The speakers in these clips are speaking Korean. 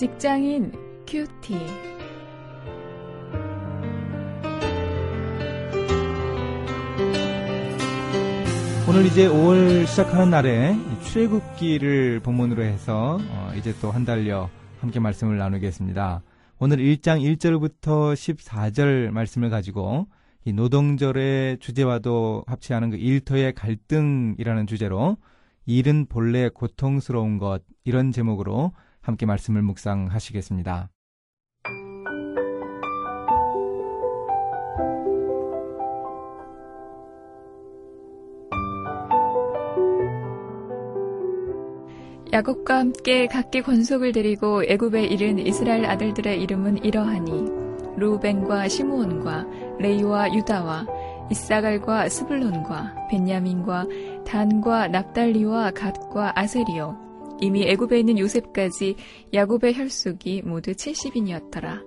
직장인 큐티. 오늘 이제 5월 시작하는 날에 출애굽기를 본문으로 해서 어, 이제 또 한 달여 함께 말씀을 나누겠습니다. 오늘 1장 1절부터 14절 말씀을 가지고 이 노동절의 주제와도 합치하는 그 일터의 갈등이라는 주제로 일은 본래 고통스러운 것 이런 제목으로 함께 말씀을 묵상하시겠습니다. 야곱과 함께 각기 권속을 들이고 애굽에 이른 이스라엘 아들들의 이름은 이러하니 루벤과 시므온과 레이와 유다와 이사갈과 스불론과 벤야민과 단과 납달리와 갓과 아세리오 이미 애굽에 있는 요셉까지 야곱의 혈속이 모두 70인이었더라.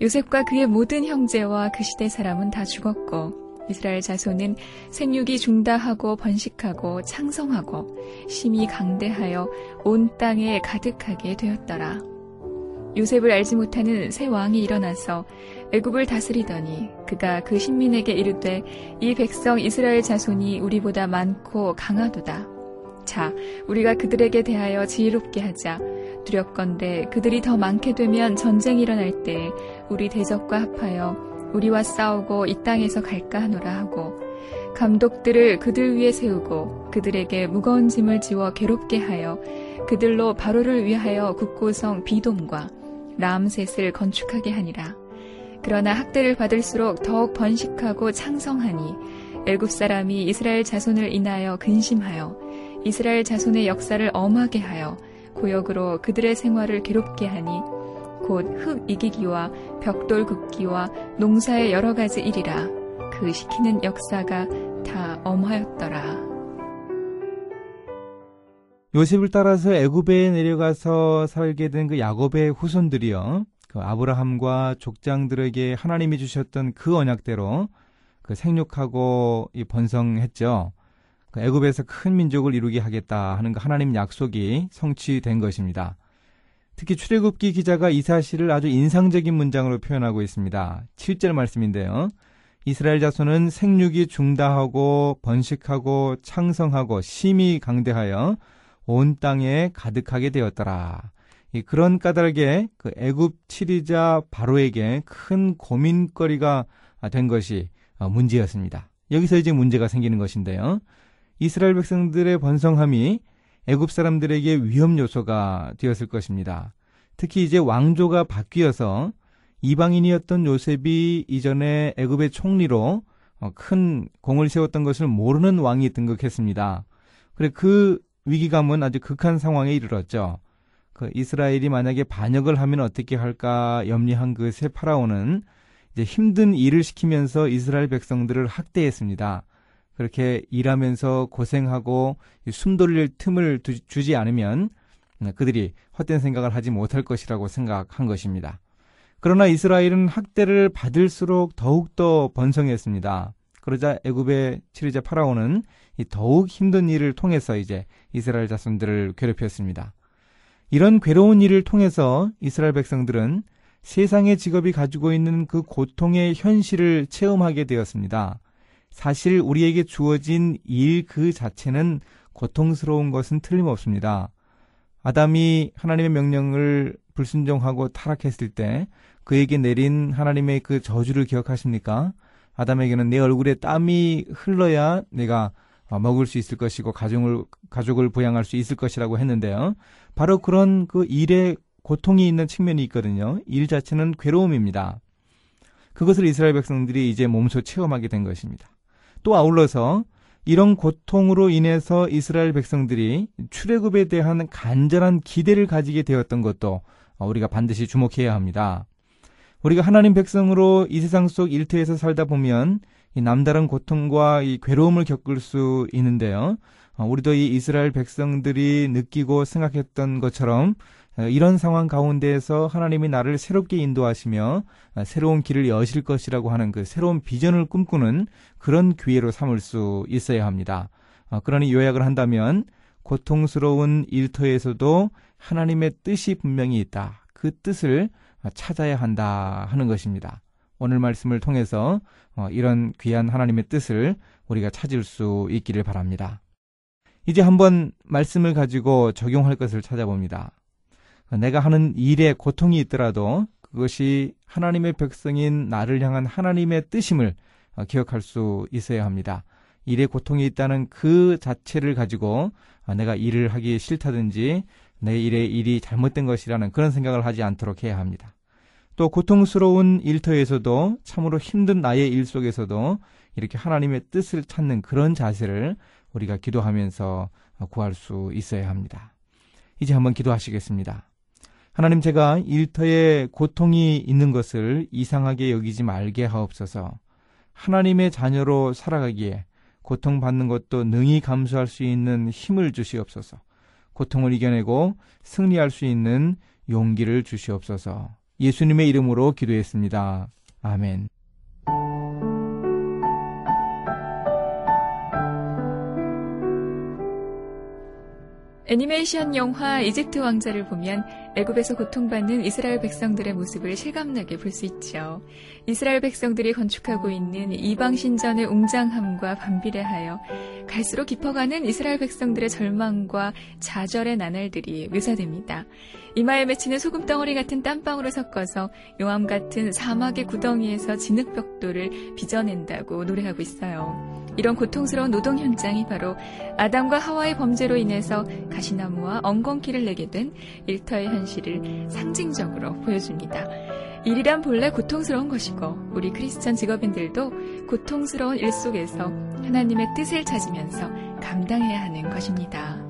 요셉과 그의 모든 형제와 그 시대 사람은 다 죽었고 이스라엘 자손은 생육이 중다하고 번식하고 창성하고 심히 강대하여 온 땅에 가득하게 되었더라. 요셉을 알지 못하는 새 왕이 일어나서 애굽을 다스리더니 그가 그 신민에게 이르되 이 백성 이스라엘 자손이 우리보다 많고 강하도다. 자, 우리가 그들에게 대하여 지혜롭게 하자. 두렵건대 그들이 더 많게 되면 전쟁이 일어날 때 우리 대적과 합하여 우리와 싸우고 이 땅에서 갈까 하노라 하고 감독들을 그들 위에 세우고 그들에게 무거운 짐을 지워 괴롭게 하여 그들로 바로를 위하여 국고성 비돔과 람셋을 건축하게 하니라. 그러나 학대를 받을수록 더욱 번식하고 창성하니 애굽 사람이 이스라엘 자손을 인하여 근심하여 이스라엘 자손의 역사를 엄하게 하여 고역으로 그들의 생활을 괴롭게 하니 곧 흙 이기기와 벽돌 굽기와 농사의 여러 가지 일이라 그 시키는 역사가 다 엄하였더라. 요셉을 따라서 애굽에 내려가서 살게 된 그 야곱의 후손들이요. 그 아브라함과 족장들에게 하나님이 주셨던 그 언약대로 그 생육하고 번성했죠. 그 애굽에서 큰 민족을 이루게 하겠다 하는 그 하나님 약속이 성취된 것입니다. 특히 출애굽기 기자가 이 사실을 아주 인상적인 문장으로 표현하고 있습니다. 7절 말씀인데요. 이스라엘 자손은 생육이 중다하고 번식하고 창성하고 심히 강대하여 온 땅에 가득하게 되었더라. 그런 까닭에 그 애굽 치리자 바로에게 큰 고민거리가 된 것이 문제였습니다. 여기서 이제 문제가 생기는 것인데요. 이스라엘 백성들의 번성함이 애굽 사람들에게 위험 요소가 되었을 것입니다. 특히 이제 왕조가 바뀌어서 이방인이었던 요셉이 이전에 애굽의 총리로 어, 큰 공을 세웠던 것을 모르는 왕이 등극했습니다. 그래 그 위기감은 아주 극한 상황에 이르렀죠. 그 이스라엘이 만약에 반역을 하면 어떻게 할까 염려한 그새 파라오는 이제 힘든 일을 시키면서 이스라엘 백성들을 학대했습니다. 그렇게 일하면서 고생하고 숨 돌릴 틈을 두, 주지 않으면 그들이 헛된 생각을 하지 못할 것이라고 생각한 것입니다. 그러나 이스라엘은 학대를 받을수록 더욱더 번성했습니다. 그러자 애굽의 치리자 파라오는 더욱 힘든 일을 통해서 이제 이스라엘 자손들을 괴롭혔습니다. 이런 괴로운 일을 통해서 이스라엘 백성들은 세상의 직업이 가지고 있는 그 고통의 현실을 체험하게 되었습니다. 사실 우리에게 주어진 일 그 자체는 고통스러운 것은 틀림없습니다. 아담이 하나님의 명령을 불순종하고 타락했을 때 그에게 내린 하나님의 그 저주를 기억하십니까? 아담에게는 내 얼굴에 땀이 흘러야 내가 먹을 수 있을 것이고 가정을 가족을 부양할 수 있을 것이라고 했는데요. 바로 그런 그 일에 고통이 있는 측면이 있거든요. 일 자체는 괴로움입니다. 그것을 이스라엘 백성들이 이제 몸소 체험하게 된 것입니다. 또 아울러서 이런 고통으로 인해서 이스라엘 백성들이 출애굽에 대한 간절한 기대를 가지게 되었던 것도 우리가 반드시 주목해야 합니다. 우리가 하나님 백성으로 이 세상 속 일터에서 살다 보면 이 남다른 고통과 이 괴로움을 겪을 수 있는데요. 우리도 이 이스라엘 백성들이 느끼고 생각했던 것처럼 어, 이런 상황 가운데에서 하나님이 나를 새롭게 인도하시며 어, 새로운 길을 여실 것이라고 하는 그 새로운 비전을 꿈꾸는 그런 기회로 삼을 수 있어야 합니다. 어, 그러니 요약을 한다면 고통스러운 일터에서도 하나님의 뜻이 분명히 있다. 그 뜻을 찾아야 한다 하는 것입니다. 오늘 말씀을 통해서 어, 이런 귀한 하나님의 뜻을 우리가 찾을 수 있기를 바랍니다. 이제 한번 말씀을 가지고 적용할 것을 찾아봅니다. 내가 하는 일에 고통이 있더라도 그것이 하나님의 백성인 나를 향한 하나님의 뜻임을 어, 기억할 수 있어야 합니다. 일에 고통이 있다는 그 자체를 가지고 어, 내가 일을 하기 싫다든지 내 일의 일이 잘못된 것이라는 그런 생각을 하지 않도록 해야 합니다. 또 고통스러운 일터에서도 참으로 힘든 나의 일 속에서도 이렇게 하나님의 뜻을 찾는 그런 자세를 우리가 기도하면서 어, 구할 수 있어야 합니다. 이제 한번 기도하시겠습니다. 하나님 제가 일터에 고통이 있는 것을 이상하게 여기지 말게 하옵소서. 하나님의 자녀로 살아가기에 고통받는 것도 능히 감수할 수 있는 힘을 주시옵소서. 고통을 이겨내고 승리할 수 있는 용기를 주시옵소서. 예수님의 이름으로 기도했습니다. 아멘. 애니메이션 영화 이집트 왕자를 보면 애굽에서 고통받는 이스라엘 백성들의 모습을 실감나게 볼 수 있죠. 이스라엘 백성들이 건축하고 있는 이방 신전의 웅장함과 반비례하여 갈수록 깊어가는 이스라엘 백성들의 절망과 좌절의 나날들이 묘사됩니다. 이마에 맺히는 소금 덩어리 같은 땀방울을 섞어서 용암 같은 사막의 구덩이에서 진흙벽돌을 빚어낸다고 노래하고 있어요. 이런 고통스러운 노동 현장이 바로 아담과 하와의 범죄로 인해서 가시나무와 엉겅퀴를 내게 된 일터의 현실을 상징적으로 보여줍니다. 일이란 본래 고통스러운 것이고 우리 크리스천 직업인들도 고통스러운 일 속에서 하나님의 뜻을 찾으면서 감당해야 하는 것입니다.